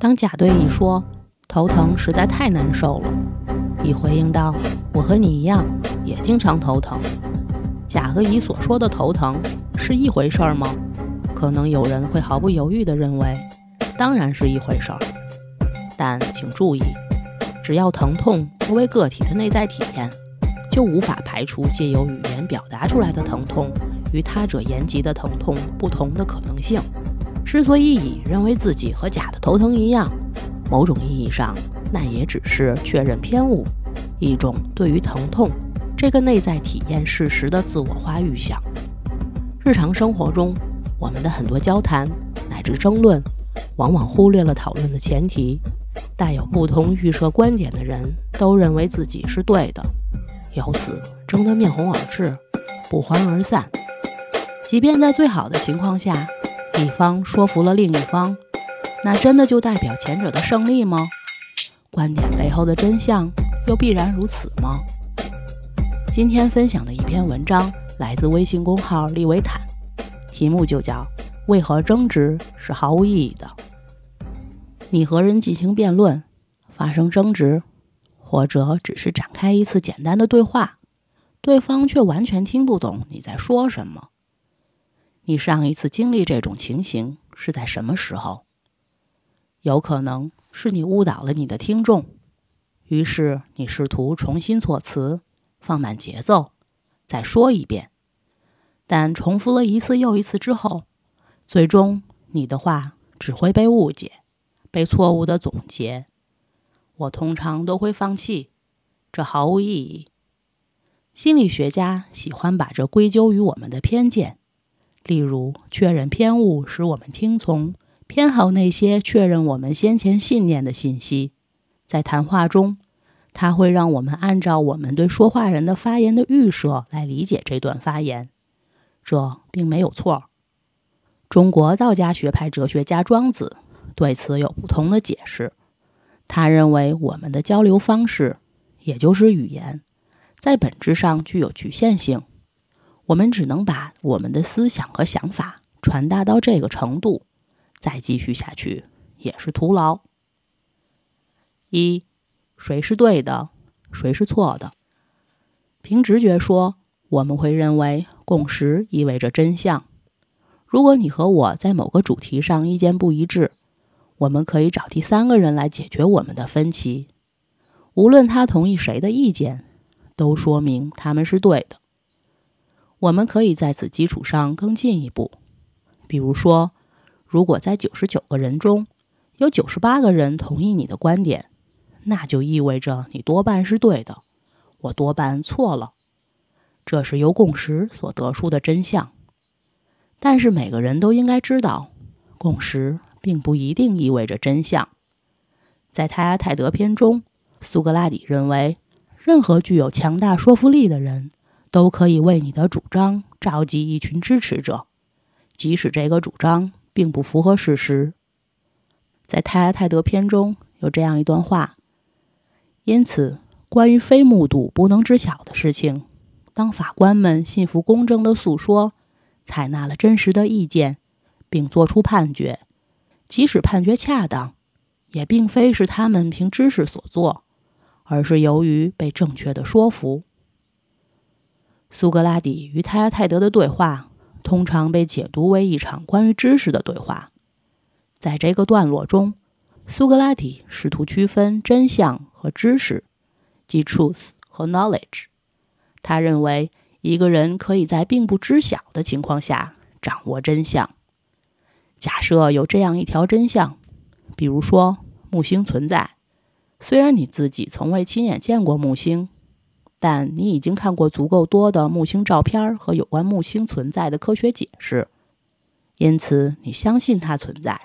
当甲对乙说头疼实在太难受了，乙回应道：“我和你一样，也经常头疼。”甲和乙所说的头疼是一回事儿吗？可能有人会毫不犹豫地认为，当然是一回事儿。但请注意，只要疼痛作为个体的内在体验，就无法排除借由语言表达出来的疼痛与他者言及的疼痛不同的可能性。之所以乙认为自己和甲的头疼一样，某种意义上，那也只是确认偏误，一种对于疼痛这个内在体验事实的自我化预想。日常生活中，我们的很多交谈乃至争论，往往忽略了讨论的前提：带有不同预设观点的人都认为自己是对的，由此争得面红耳赤，不欢而散。即便在最好的情况下，一方说服了另一方，那真的就代表前者的胜利吗？观点背后的真相又必然如此吗？今天分享的一篇文章来自微信公号利维坦，题目就叫“为何争执是毫无意义的”。你和人进行辩论，发生争执，或者只是展开一次简单的对话，对方却完全听不懂你在说什么。你上一次经历这种情形是在什么时候？有可能是你误导了你的听众，于是你试图重新措辞，放慢节奏，再说一遍。但重复了一次又一次之后，最终你的话只会被误解，被错误的总结。我通常都会放弃，这毫无意义。心理学家喜欢把这归咎于我们的偏见。例如，确认偏误使我们听从、偏好那些确认我们先前信念的信息。在谈话中，它会让我们按照我们对说话人的发言的预设来理解这段发言，这并没有错。中国道家学派哲学家庄子对此有不同的解释。他认为，我们的交流方式，也就是语言，在本质上具有局限性。我们只能把我们的思想和想法传达到这个程度，再继续下去也是徒劳。一，谁是对的，谁是错的？凭直觉说，我们会认为共识意味着真相。如果你和我在某个主题上意见不一致，我们可以找第三个人来解决我们的分歧。无论他同意谁的意见，都说明他们是对的。我们可以在此基础上更进一步，比如说，如果在九十九个人中有九十八个人同意你的观点，那就意味着你多半是对的，我多半错了。这是由共识所得出的真相。但是每个人都应该知道，共识并不一定意味着真相。在《泰阿泰德篇》中，苏格拉底认为，任何具有强大说服力的人。都可以为你的主张召集一群支持者，即使这个主张并不符合事实。在《泰阿泰德篇》中有这样一段话：因此，关于非目睹不能知晓的事情，当法官们信服公正的诉说，采纳了真实的意见，并作出判决，即使判决恰当，也并非是他们凭知识所做，而是由于被正确的说服。苏格拉底与泰阿泰德的对话通常被解读为一场关于知识的对话。在这个段落中，苏格拉底试图区分真相和知识，即 truth 和 knowledge。他认为一个人可以在并不知晓的情况下掌握真相。假设有这样一条真相，比如说木星存在，虽然你自己从未亲眼见过木星。但你已经看过足够多的木星照片和有关木星存在的科学解释，因此你相信它存在。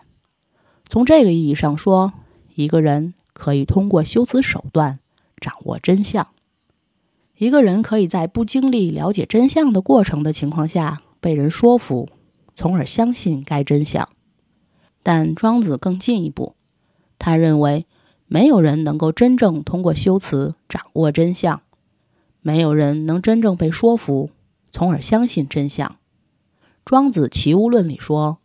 从这个意义上说，一个人可以通过修辞手段掌握真相。一个人可以在不经历了解真相的过程的情况下被人说服，从而相信该真相。但庄子更进一步，他认为没有人能够真正通过修辞掌握真相。没有人能真正被说服，从而相信真相。庄子《齐物论》里说：“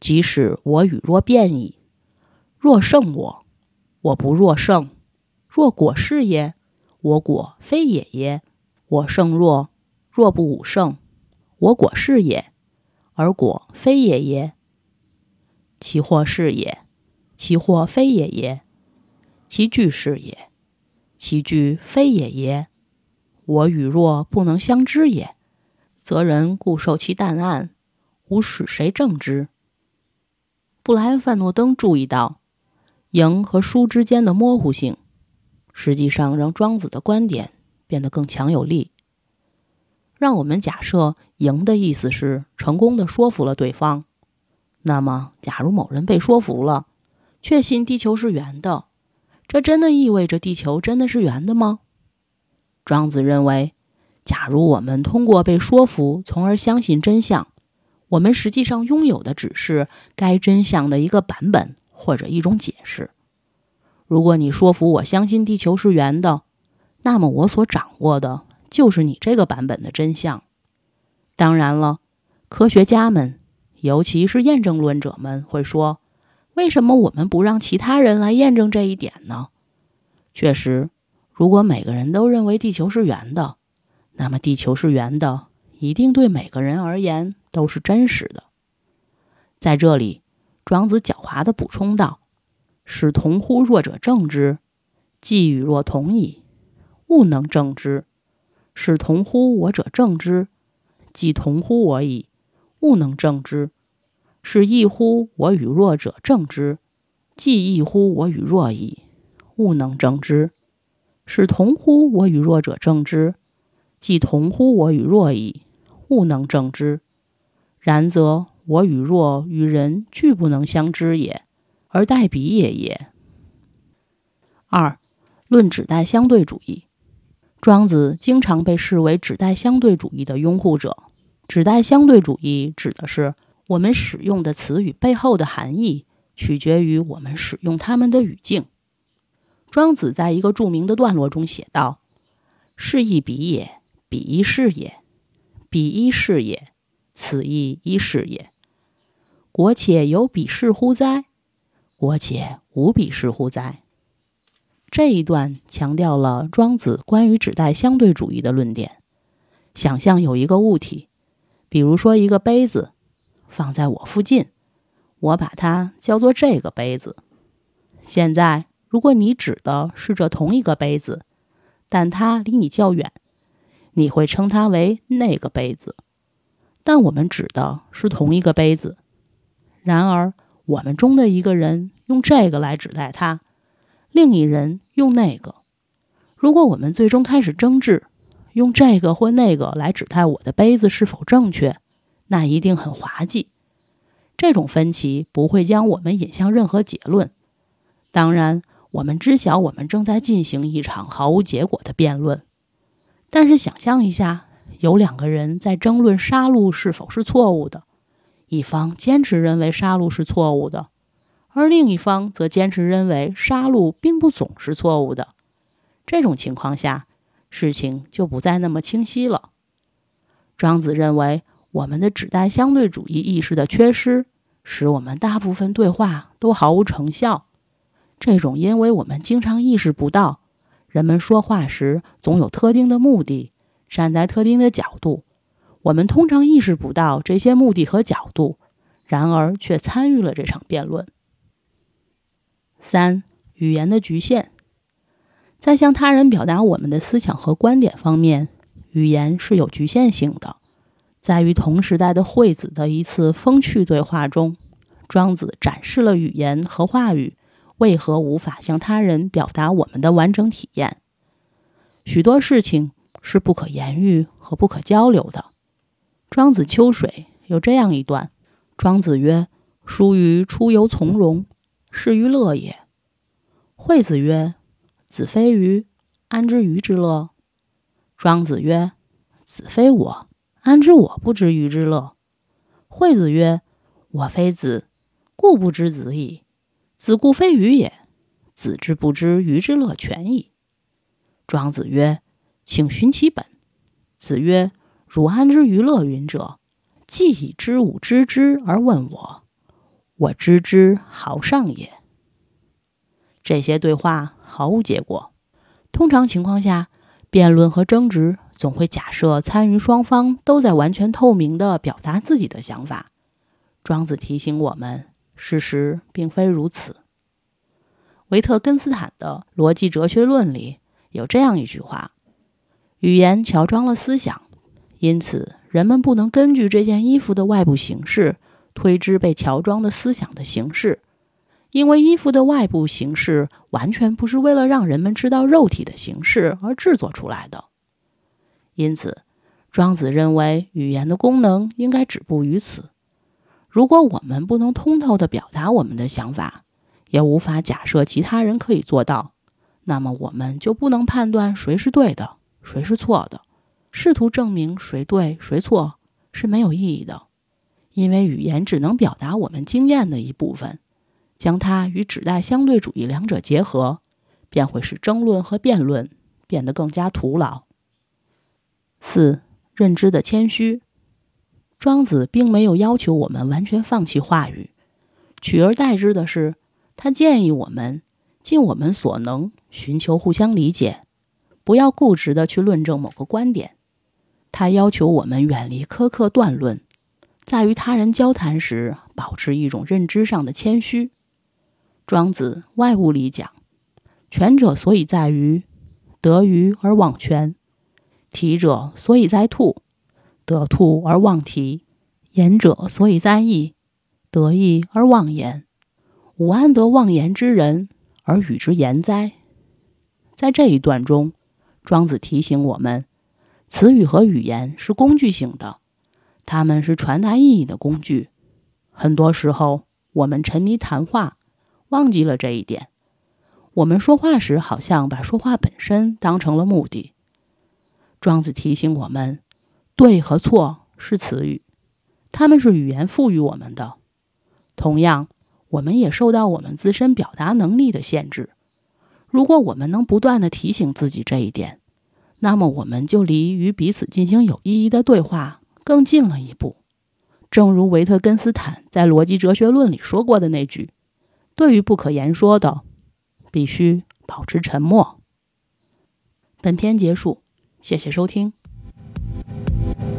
即使我与若辩矣，若胜我，我不若胜；若果是也，我果非也耶？我胜若，若不吾胜，我果是也，而果非也耶？其或是也，其或非也耶？其俱是也，其俱非也耶？我与若不能相知也，则人固受其淡暗，吾使谁正之？布莱恩·范诺登注意到，赢和输之间的模糊性，实际上让庄子的观点变得更强有力。让我们假设赢的意思是成功的说服了对方。那么，假如某人被说服了，确信地球是圆的，这真的意味着地球真的是圆的吗？庄子认为，假如我们通过被说服，从而相信真相，我们实际上拥有的只是该真相的一个版本或者一种解释。如果你说服我相信地球是圆的，那么我所掌握的就是你这个版本的真相。当然了，科学家们。尤其是验证论者们会说：“为什么我们不让其他人来验证这一点呢？”确实，如果每个人都认为地球是圆的，那么地球是圆的一定对每个人而言都是真实的。在这里，庄子狡猾地补充道：“使同乎弱者正之，既与若同矣，勿能正之；使同乎我者正之，既同乎我矣。”不能正之，是异乎我与弱者正之；既异乎我与弱矣，勿能正之，是同乎我与弱者正之；既同乎我与弱矣，勿能正之。然则我与弱与人俱不能相知也，而待彼也也。二，论指代相对主义，庄子经常被视为指代相对主义的拥护者。指代相对主义指的是我们使用的词语背后的含义取决于我们使用它们的语境。庄子在一个著名的段落中写道：“是亦彼也，彼亦是也，彼亦是也，此亦一是也。国且有彼是乎哉？国且无彼是乎哉？”这一段强调了庄子关于指代相对主义的论点。想象有一个物体。比如说，一个杯子放在我附近，我把它叫做这个杯子。现在，如果你指的是这同一个杯子，但它离你较远，你会称它为那个杯子。但我们指的是同一个杯子。然而，我们中的一个人用这个来指代它，另一人用那个。如果我们最终开始争执，用这个或那个来指代我的杯子是否正确，那一定很滑稽。这种分歧不会将我们引向任何结论。当然，我们知晓我们正在进行一场毫无结果的辩论。但是，想象一下，有两个人在争论杀戮是否是错误的，一方坚持认为杀戮是错误的，而另一方则坚持认为杀戮并不总是错误的。这种情况下，事情就不再那么清晰了。庄子认为，我们的指代相对主义意识的缺失，使我们大部分对话都毫无成效。这种因为我们经常意识不到，人们说话时总有特定的目的，站在特定的角度，我们通常意识不到这些目的和角度，然而却参与了这场辩论。三、语言的局限。在向他人表达我们的思想和观点方面，语言是有局限性的。在与同时代的惠子的一次风趣对话中，庄子展示了语言和话语为何无法向他人表达我们的完整体验。许多事情是不可言喻和不可交流的。庄子秋水有这样一段：庄子曰：“书于出游从容，是于乐也。”惠子曰。子非鱼，安知鱼之乐？庄子曰：“子非我，安知我不知鱼之乐？”惠子曰：“我非子，故不知子矣。子固非鱼也，子之不知鱼之乐全矣。”庄子曰：“请寻其本。”子曰：“汝安知鱼乐云者？既已知吾知之而问我，我知之，好上也。”这些对话毫无结果。通常情况下，辩论和争执总会假设参与双方都在完全透明地表达自己的想法。庄子提醒我们，事实并非如此。维特根斯坦的《逻辑哲学论》里有这样一句话：“语言乔装了思想，因此人们不能根据这件衣服的外部形式推知被乔装的思想的形式。”因为衣服的外部形式完全不是为了让人们知道肉体的形式而制作出来的，因此，庄子认为语言的功能应该止步于此。如果我们不能通透地表达我们的想法，也无法假设其他人可以做到，那么我们就不能判断谁是对的，谁是错的。试图证明谁对谁错是没有意义的，因为语言只能表达我们经验的一部分。将它与指代相对主义两者结合，便会使争论和辩论变得更加徒劳。四、认知的谦虚。庄子并没有要求我们完全放弃话语，取而代之的是，他建议我们尽我们所能寻求互相理解，不要固执地去论证某个观点。他要求我们远离苛刻断论，在与他人交谈时保持一种认知上的谦虚。庄子外物里讲，权者所以在于得鱼而忘权，提者所以在兔，得兔而忘提，言者所以在意，得意而忘言。吾安得忘言之人而与之言哉？在这一段中，庄子提醒我们，词语和语言是工具性的，它们是传达意义的工具。很多时候，我们沉迷谈话。忘记了这一点，我们说话时好像把说话本身当成了目的。庄子提醒我们，对和错是词语，它们是语言赋予我们的。同样，我们也受到我们自身表达能力的限制。如果我们能不断的提醒自己这一点，那么我们就离与彼此进行有意义的对话更近了一步。正如维特根斯坦在《逻辑哲学论》里说过的那句。对于不可言说的，必须保持沉默。本篇结束，谢谢收听。thank you